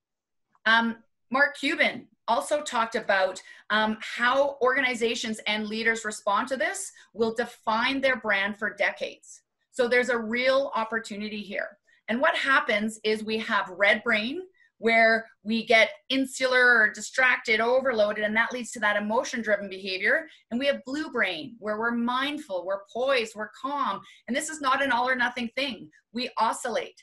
Um, Mark Cuban also talked about um, how organizations and leaders respond to this will define their brand for decades. So there's a real opportunity here. And what happens is we have red brain, where we get insular or distracted, overloaded, and that leads to that emotion driven behavior. And we have blue brain, where we're mindful, we're poised, we're calm. And this is not an all or nothing thing. We oscillate.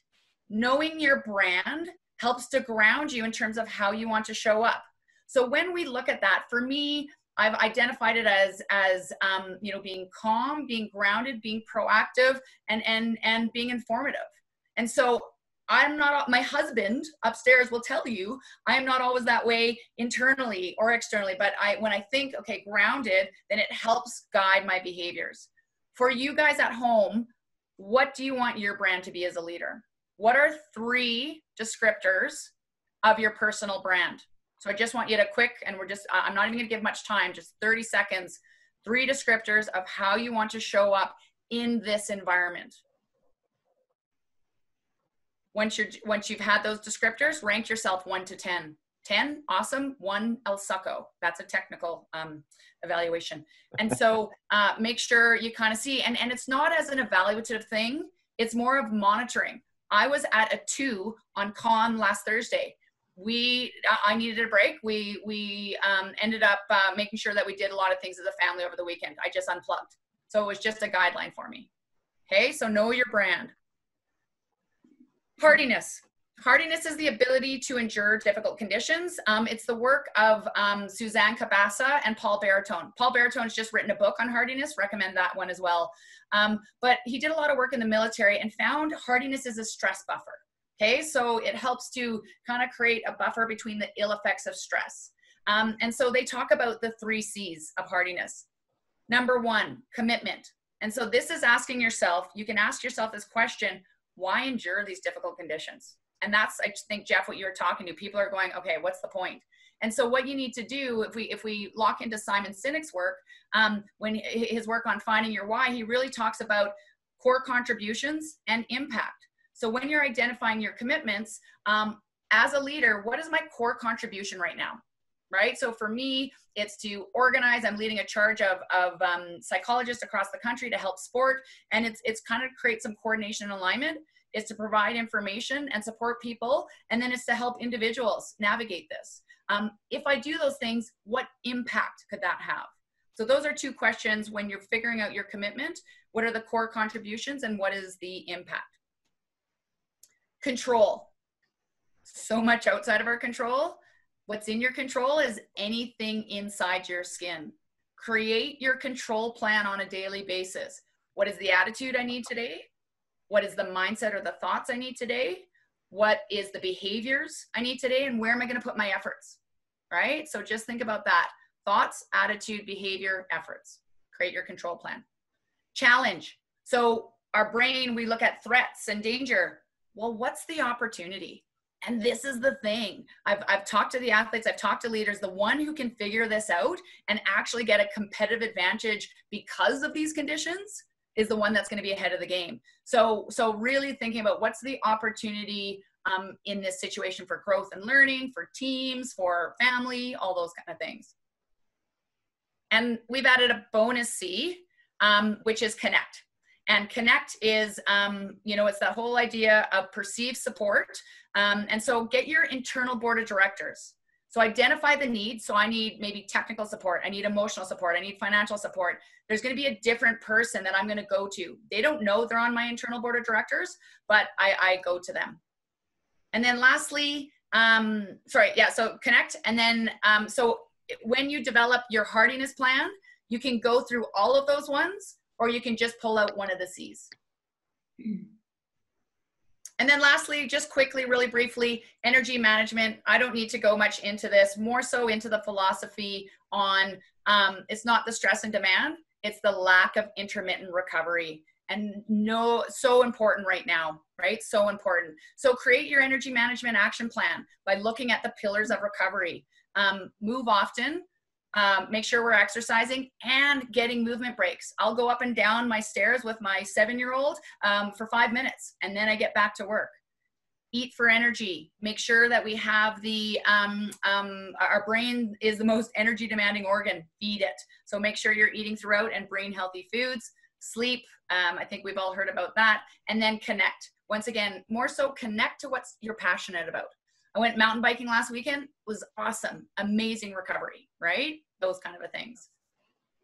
Knowing your brand helps to ground you in terms of how you want to show up. So when we look at that, for me, I've identified it as as um, you know being calm, being grounded, being proactive, and and and being informative. And so I'm not, my husband upstairs will tell you I am not always that way internally or externally, but I, when I think, okay, grounded, then it helps guide my behaviors. For you guys at home, what do you want your brand to be as a leader? What are three descriptors of your personal brand? So I just want you to quick, and we're just, I'm not even gonna give much time, just 30 seconds, three descriptors of how you want to show up in this environment once you're once you've had those descriptors rank yourself 1 to 10 10 awesome. 1 el succo. That's a technical um, evaluation. And so uh, make sure you kind of see and and it's not as an evaluative thing. It's more of monitoring. I was at a 2 on con last thursday. We i needed a break. We we um, ended up uh, making sure that we did a lot of things as a family over the weekend. I just unplugged. So it was just a guideline for me. Okay so know your brand hardiness hardiness is the ability to endure difficult conditions. Um, it's the work of um, Suzanne Kobasa and Paul Bartone. Paul Bartone's just written a book on hardiness, recommend that one as well. Um, but he did a lot of work in the military and found hardiness is a stress buffer. Okay, so it helps to kind of create a buffer between the ill effects of stress. Um, and so they talk about the three C's of hardiness. Number one, commitment. And so this is asking yourself, you can ask yourself this question why endure these difficult conditions? And that's, I think, Jeff, what you were talking to. People are going, okay, what's the point? And so what you need to do, if we if we lock into Simon Sinek's work, um, when his work on finding your why, he really talks about core contributions and impact. So when you're identifying your commitments, um, as a leader, what is my core contribution right now? Right. So for me, it's to organize. I'm leading a charge of, of um, psychologists across the country to help sport, and it's it's kind of create some coordination and alignment is to provide information and support people, and then it's to help individuals navigate this. Um, if I do those things, what impact could that have? So those are two questions when you're figuring out your commitment. What are the core contributions and what is the impact? Control. So much outside of our control. What's in your control is anything inside your skin. Create your control plan on a daily basis. What is the attitude I need today? What is the mindset or the thoughts I need today? What is the behaviors I need today? And where am I going to put my efforts? Right? So just think about that thoughts, attitude, behavior, efforts. Create your control plan. Challenge. So, our brain, we look at threats and danger. Well, what's the opportunity? And this is the thing. I've, I've talked to the athletes, I've talked to leaders. The one who can figure this out and actually get a competitive advantage because of these conditions is the one that's going to be ahead of the game. So, so really thinking about what's the opportunity um, in this situation for growth and learning, for teams, for family, all those kind of things. And we've added a bonus C, um, which is connect. And connect is, um, you know, it's that whole idea of perceived support. Um, and so get your internal board of directors. So identify the needs. So I need maybe technical support. I need emotional support. I need financial support. There's going to be a different person that I'm going to go to. They don't know they're on my internal board of directors, but I, I go to them. And then lastly, um, sorry, yeah, so connect. And then, um, so when you develop your hardiness plan, you can go through all of those ones, or you can just pull out one of the C's. And then lastly, just quickly, really briefly, energy management. I don't need to go much into this, more so into the philosophy on um, it's not the stress and demand, it's the lack of intermittent recovery. And no, so important right now, right? So important. So create your energy management action plan by looking at the pillars of recovery. Um, move often, um, make sure we're exercising and getting movement breaks. I'll go up and down my stairs with my seven year old um, for five minutes and then I get back to work. Eat for energy. Make sure that we have the, um, um, our brain is the most energy demanding organ. Feed it. So make sure you're eating throughout and brain healthy foods. Sleep. Um, I think we've all heard about that. And then connect. Once again, more so connect to what you're passionate about. I went mountain biking last weekend. was awesome. Amazing recovery, right? Those kind of things.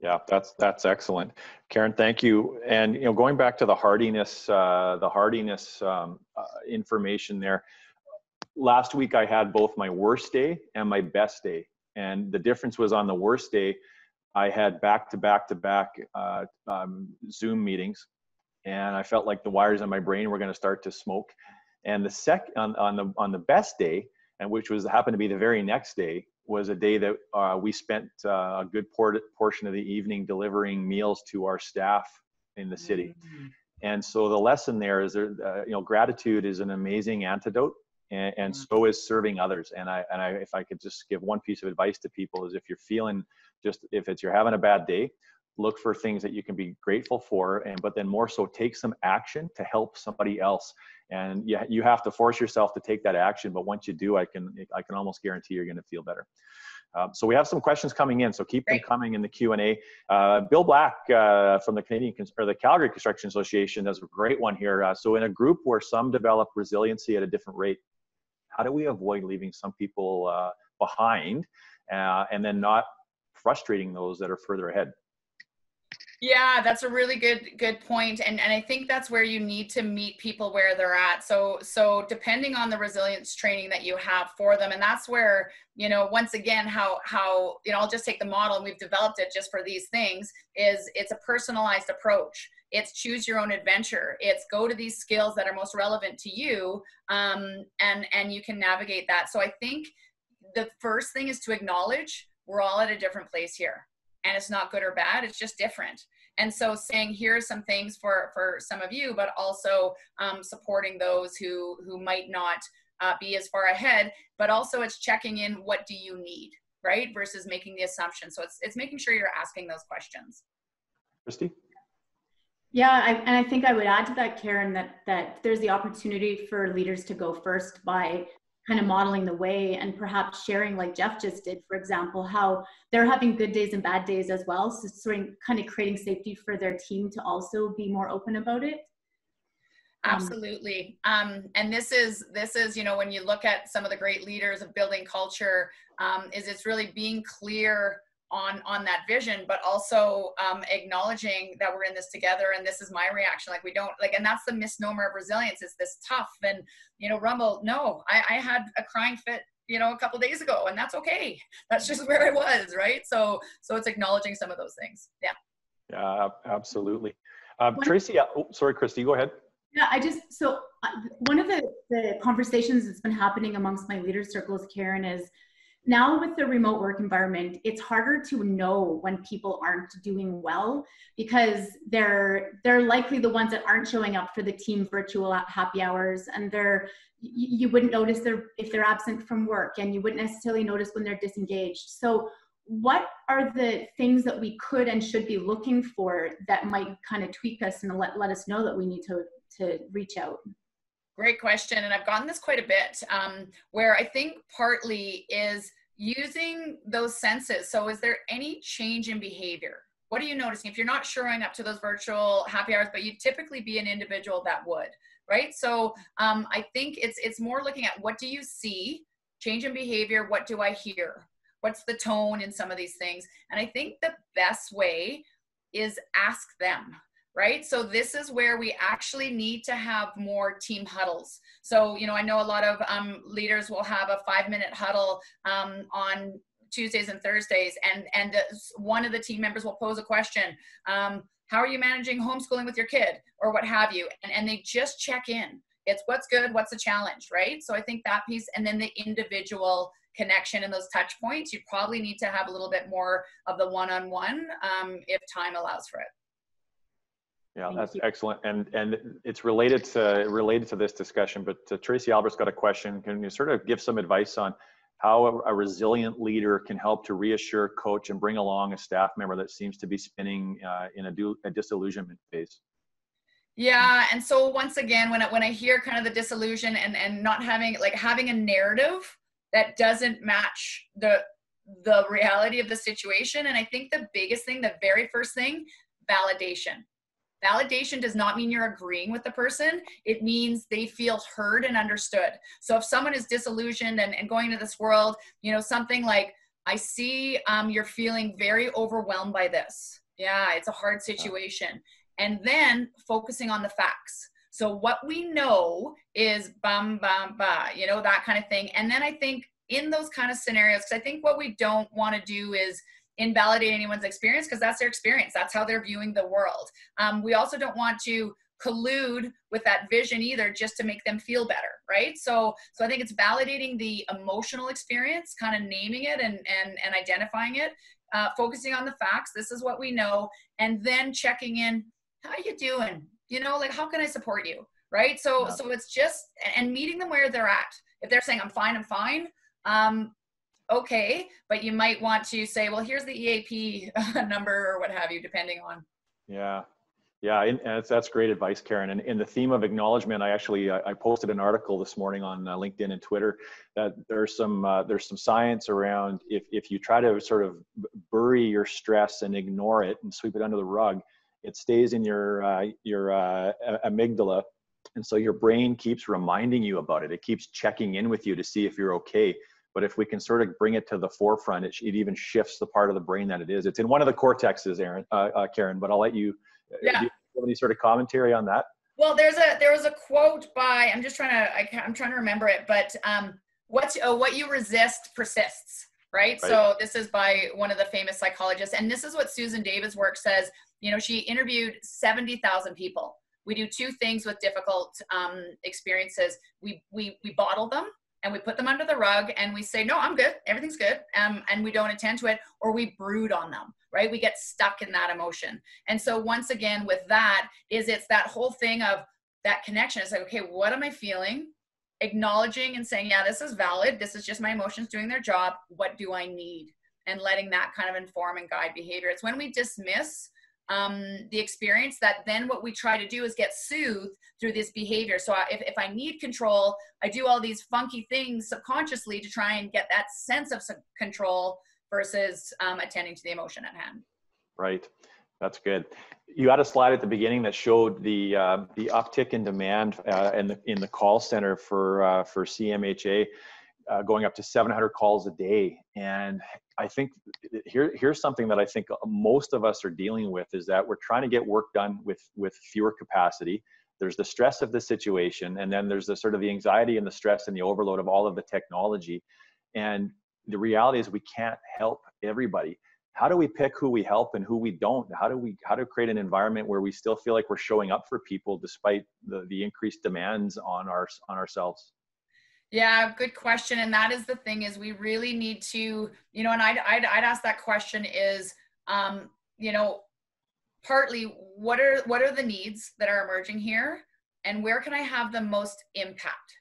Yeah, that's that's excellent, Karen. Thank you. And you know, going back to the hardiness, uh, the hardiness um, uh, information there. Last week, I had both my worst day and my best day, and the difference was on the worst day, I had back to back to back uh, um, Zoom meetings, and I felt like the wires in my brain were going to start to smoke. And the sec on, on the on the best day, and which was happened to be the very next day, was a day that uh, we spent uh, a good por- portion of the evening delivering meals to our staff in the city. Mm-hmm. And so the lesson there is, there, uh, you know, gratitude is an amazing antidote, and, and mm-hmm. so is serving others. And I and I, if I could just give one piece of advice to people is if you're feeling just if it's you're having a bad day, look for things that you can be grateful for and but then more so take some action to help somebody else. And you, you have to force yourself to take that action but once you do i can i can almost guarantee you're going to feel better. Um, so we have some questions coming in so keep Great. them coming in the q&a uh, bill black uh, from the canadian or the calgary construction association does a great one here. Uh, so in a group where some develop resiliency at a different rate how do we avoid leaving some people uh, behind uh, and then not frustrating those that are further ahead Yeah, that's a really good good point, and and I think that's where you need to meet people where they're at. So so depending on the resilience training that you have for them, and that's where you know once again how how you know I'll just take the model and we've developed it just for these things is it's a personalized approach. It's choose your own adventure. It's go to these skills that are most relevant to you, um, and and you can navigate that. So I think the first thing is to acknowledge we're all at a different place here and it's not good or bad it's just different and so saying here are some things for for some of you but also um, supporting those who who might not uh, be as far ahead but also it's checking in what do you need right versus making the assumption. So it's it's making sure you're asking those questions. Christy? Yeah I, and i think i would add to that karen that that there's the opportunity for leaders to go first by kind of modeling the way and perhaps sharing like jeff just did for example how they're having good days and bad days as well. So sort of kind of creating safety for their team to also be more open about it. Um, absolutely. Um, and this is this is you know when you look at some of the great leaders of building culture um, is it's really being clear on on that vision but also um, acknowledging that we're in this together and this is my reaction like we don't like and that's the misnomer of resilience is this tough and you know rumble no i, I had a crying fit you know a couple days ago and that's okay. That's just where i was right? So so it's acknowledging some of those things. Yeah. Yeah absolutely. Um, tracy oh, sorry christy go ahead. Yeah i just so uh, one of the the conversations that's been happening amongst my leader circles karen is now with the remote work environment it's harder to know when people aren't doing well because they're they're likely the ones that aren't showing up for the team virtual happy hours and they're you wouldn't notice they're if they're absent from work and you wouldn't necessarily notice when they're disengaged. So what are the things that we could and should be looking for that might kind of tweak us and let, let us know that we need to to reach out Great question. And I've gotten this quite a bit, um, where I think partly is using those senses. So, is there any change in behavior? What are you noticing? If you're not showing up to those virtual happy hours, but you typically be an individual that would, right? So, um, I think it's it's more looking at what do you see, change in behavior. What do I hear? What's the tone in some of these things? And I think the best way is ask them right? So this is where we actually need to have more team huddles. So, you know, I know a lot of um, leaders will have a five minute huddle um, on Tuesdays and Thursdays, and and one of the team members will pose a question. Um, how are you managing homeschooling with your kid, or what have you? And and they just check in. It's what's good, what's the challenge, right? So I think that piece, and then the individual connection and those touch points. You probably need to have a little bit more of the one-on-one um, if time allows for it. Yeah, Thank that's you. excellent, and and it's related to related to this discussion. But uh, Tracy Albert's got a question. Can you sort of give some advice on how a, a, resilient leader can help to reassure, coach, and bring along a staff member that seems to be spinning uh, in a, do, a disillusionment phase? Yeah, and so once again, when I, when I hear kind of the disillusion and and not having like having a narrative that doesn't match the the reality of the situation, and I think the biggest thing, the very first thing, validation Validation does not mean you're agreeing with the person. It means they feel heard and understood. So if someone is disillusioned and, and going to this world, you know, something like, I see um, you're feeling very overwhelmed by this. Yeah, it's a hard situation. And then focusing on the facts. So what we know is bam, bam, ba, you know, that kind of thing. And then I think in those kind of scenarios, because I think what we don't want to do is invalidate anyone's experience because that's their experience. That's how they're viewing the world. Um, we also don't want to collude with that vision either just to make them feel better right? So so i think it's validating the emotional experience kind of naming it and and, and identifying it uh, focusing on the facts this is what we know and then checking in how you doing? You know like how can i support you? Right? So so it's just and meeting them where they're at. If they're saying i'm fine i'm fine um, okay, but you might want to say, well, here's the EAP number or what have you, depending on. Yeah. Yeah, and that's, that's great advice, Karen. And in the theme of acknowledgement, I actually I posted an article this morning on uh, LinkedIn and Twitter that there's some uh, there's some science around if if you try to sort of bury your stress and ignore it and sweep it under the rug, it stays in your uh, your uh, amygdala, and so your brain keeps reminding you about it. It keeps checking in with you to see if you're okay but if we can sort of bring it to the forefront, it, it even shifts the part of the brain that it is. It's in one of the cortexes, Aaron, uh, uh, Karen. But I'll let you. Uh, yeah. Do you have any sort of commentary on that? Well, there's a there was a quote by I'm just trying to I, am trying to remember it, but um, what's oh, what you resist persists, right? right? So this is by one of the famous psychologists, and this is what Susan Davis' work says. You know, she interviewed seventy thousand people. We do two things with difficult um, experiences. We we we bottle them and we put them under the rug and we say, no, I'm good, everything's good, um, and we don't attend to it, or we brood on them, right? We get stuck in that emotion. And so once again, with that, is it's that whole thing of that connection. It's like, okay, what am I feeling? Acknowledging and saying, yeah, this is valid. This is just my emotions doing their job. What do I need? And letting that kind of inform and guide behavior. It's when we dismiss um, the experience that then what we try to do is get soothed through this behavior. So if, if I need control, I do all these funky things subconsciously to try and get that sense of control versus um, attending to the emotion at hand. Right. That's good. You had a slide at the beginning that showed the uh, the uptick in demand uh, in the in the call center for uh, for CMHA uh, going up to 700 calls a day. And I think eh, here, here's something that I think uh, most of us are dealing with is that we're trying to get work done with, with fewer capacity. There's the stress of the situation, and then there's the sort of the anxiety and the stress and the overload of all of the technology. And the reality is we can't help everybody. How do we pick who we help and who we don't? How do we how to create an environment where we still feel like we're showing up for people despite the, the increased demands on our on ourselves? Yeah, good question. And that is the thing is we really need to, you know, and I'd, I'd, I'd ask that question is, um, you know, partly what are, what are the needs that are emerging here and where can I have the most impact?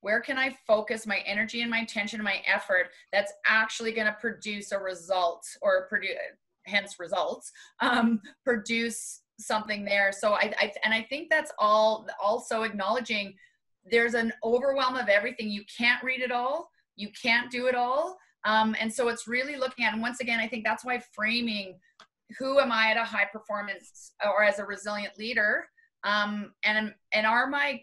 Where can I focus my energy and my attention and my effort that's actually going to produce a result or produce, hence results, um, produce something there. So I, I, and I think that's all also acknowledging there's an overwhelm of everything. You can't read it all. You can't do it all. Um, and so it's really looking at, and once again, I think that's why framing who am I at a high performance or as a resilient leader, um, and and are my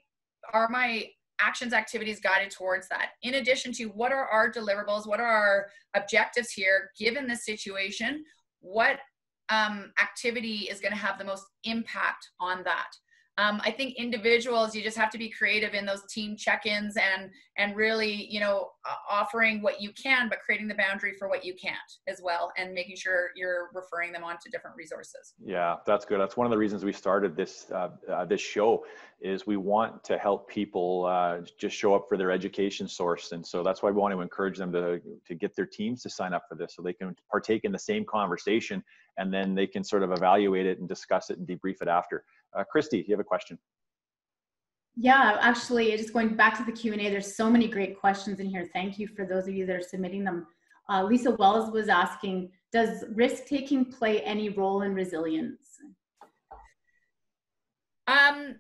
are my actions activities guided towards that in addition to what are our deliverables what are our objectives here given this situation what um, activity is going to have the most impact on that um, I think individuals, you just have to be creative in those team check-ins and and really, you know, offering what you can, but creating the boundary for what you can't as well, and making sure you're referring them on to different resources. Yeah, that's good. That's one of the reasons we started this uh, uh, this show is we want to help people uh, just show up for their education source, and so that's why we want to encourage them to to get their teams to sign up for this, so they can partake in the same conversation, and then they can sort of evaluate it and discuss it and debrief it after. Uh, Christy, you have a question? Yeah, actually, just going back to the Q&A, there's so many great questions in here. Thank you for those of you that are submitting them. Uh, Lisa Wells was asking, does risk-taking play any role in resilience? Um,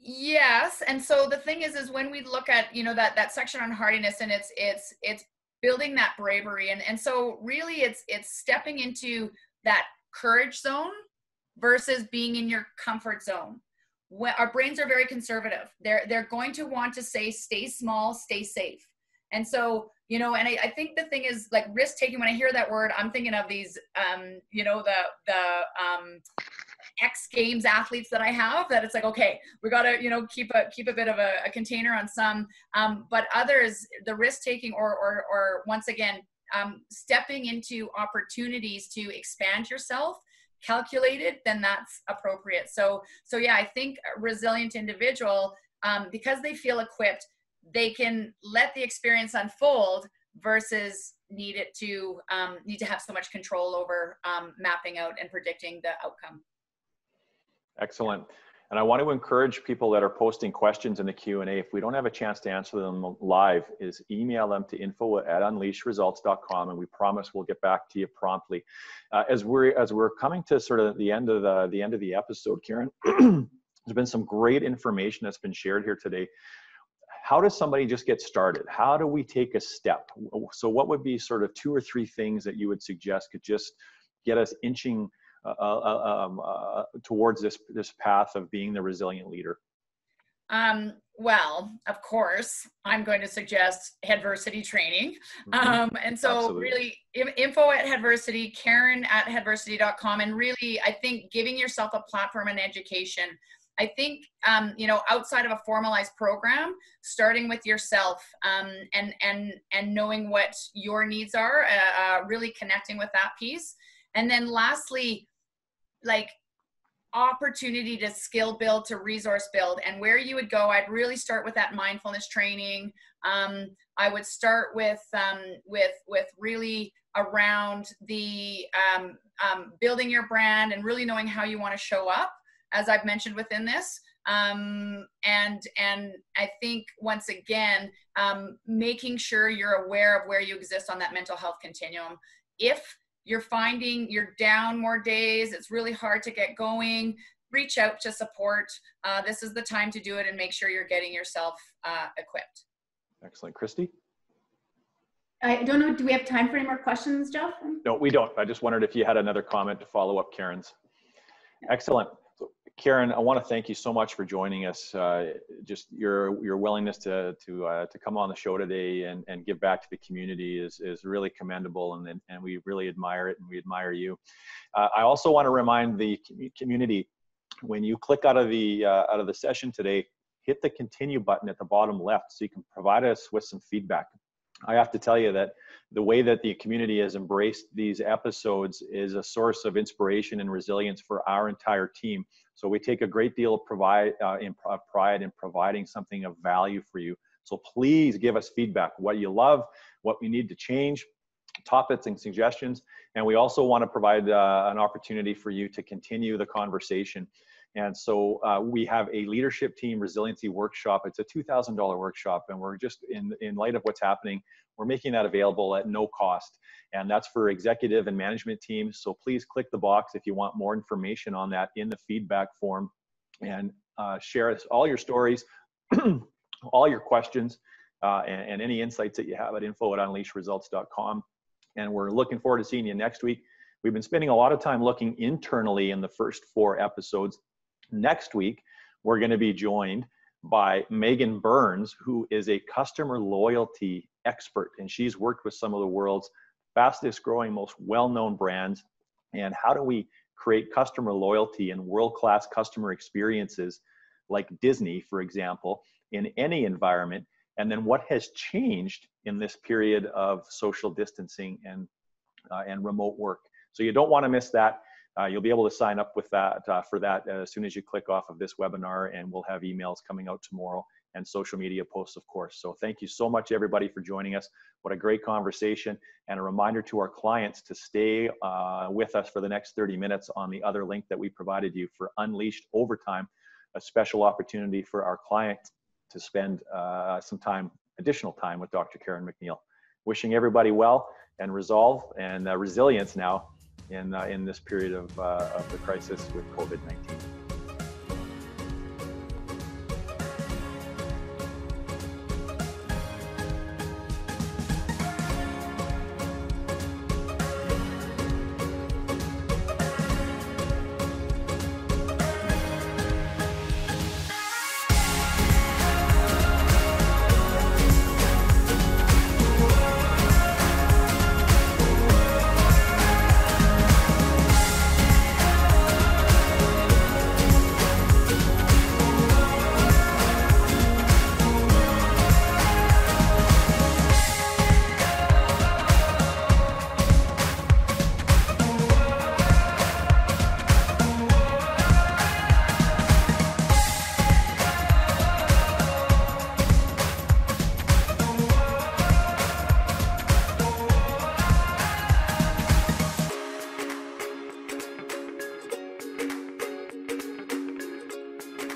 yes, and so the thing is, is when we look at, you know, that, that section on hardiness and it's, it's, it's building that bravery. And, and so really it's, it's stepping into that courage zone versus being in your comfort zone. When, our brains are very conservative. They're they're going to want to say stay small, stay safe. And so, you know, and I, I think the thing is like risk taking. When I hear that word, I'm thinking of these, um, you know, the the um, X Games athletes that I have. That it's like, okay, we got to, you know, keep a keep a bit of a, a container on some, um, but others, the risk taking, or or or once again, um, stepping into opportunities to expand yourself calculated, then that's appropriate. So, so yeah, I think resilient individual, um, because they feel equipped, they can let the experience unfold versus need it to um, need to have so much control over um, mapping out and predicting the outcome. Excellent. And I want to encourage people that are posting questions in the Q&A, if we don't have a chance to answer them live, is email them to info at unleashresults.com and we promise we'll get back to you promptly. Uh, as, we're, as we're coming to sort of the end of the, the, end of the episode, Karen, there's been some great information that's been shared here today. How does somebody just get started? How do we take a step? So what would be sort of two or three things that you would suggest could just get us inching um, uh, towards this this path of being the resilient leader? Um, well, of course, I'm going to suggest Headversity training. Mm-hmm. Um, and so, Absolutely. really, info at Headversity, Karen at headversity.com. And really, I think giving yourself a platform and education. I think, um, you know, outside of a formalized program, starting with yourself um, and, and, and knowing what your needs are, uh, uh, really connecting with that piece. And then lastly, like opportunity to skill build to resource build. And where you would go i'd really start with that mindfulness training. Um, i would start with um, with with really around the um, um building your brand and really knowing how you want to show up as i've mentioned within this. Um, and and i think once again um, making sure you're aware of where you exist on that mental health continuum. If you're finding you're down more days, it's really hard to get going, reach out to support. Uh, this is the time to do it and make sure you're getting yourself uh, equipped. Excellent. Christy? I don't know, do we have time for any more questions, Jeff? No, we don't. I just wondered if you had another comment to follow up Karen's. Excellent. Karen, I want to thank you so much for joining us. Uh, just your your willingness to to uh, to come on the show today and, and give back to the community is is really commendable, and and we really admire it, and we admire you. Uh, I also want to remind the community when you click out of the uh, out of the session today, hit the continue button at the bottom left so you can provide us with some feedback. I have to tell you that the way that the community has embraced these episodes is a source of inspiration and resilience for our entire team. So we take a great deal of provide, uh, in, uh, pride in providing something of value for you. So please give us feedback, what you love, what we need to change, topics and suggestions. And we also want to provide uh, an opportunity for you to continue the conversation. And so uh, we have a leadership team resiliency workshop. It's a $2,000 workshop, and we're just in in light of what's happening, we're making that available at no cost. And that's for executive and management teams. So please click the box if you want more information on that in the feedback form, and uh, share all your stories, all your questions, uh, and, and, any insights that you have at info at unleashresults.com. And we're looking forward to seeing you next week. We've been spending a lot of time looking internally in the first four episodes Next week, we're going to be joined by Megan Burns, who is a customer loyalty expert, and she's worked with some of the world's fastest growing, most well known brands. And how do we create customer loyalty and world class customer experiences like Disney, for example, in any environment? And then what has changed in this period of social distancing and, uh, and remote work? So you don't want to miss that. Uh, you'll be able to sign up with that uh, for that as soon as you click off of this webinar and we'll have emails coming out tomorrow and social media posts, of course. So thank you so much, everybody, for joining us. What a great conversation and a reminder to our clients to stay uh, with us for the next 30 minutes on the other link that we provided you for Unleashed Overtime, a special opportunity for our clients to spend uh, some time, additional time with Dr. Karen MacNeill. Wishing everybody well and resolve and uh, resilience now in, uh, in this period of, uh, of the crisis with COVID 19.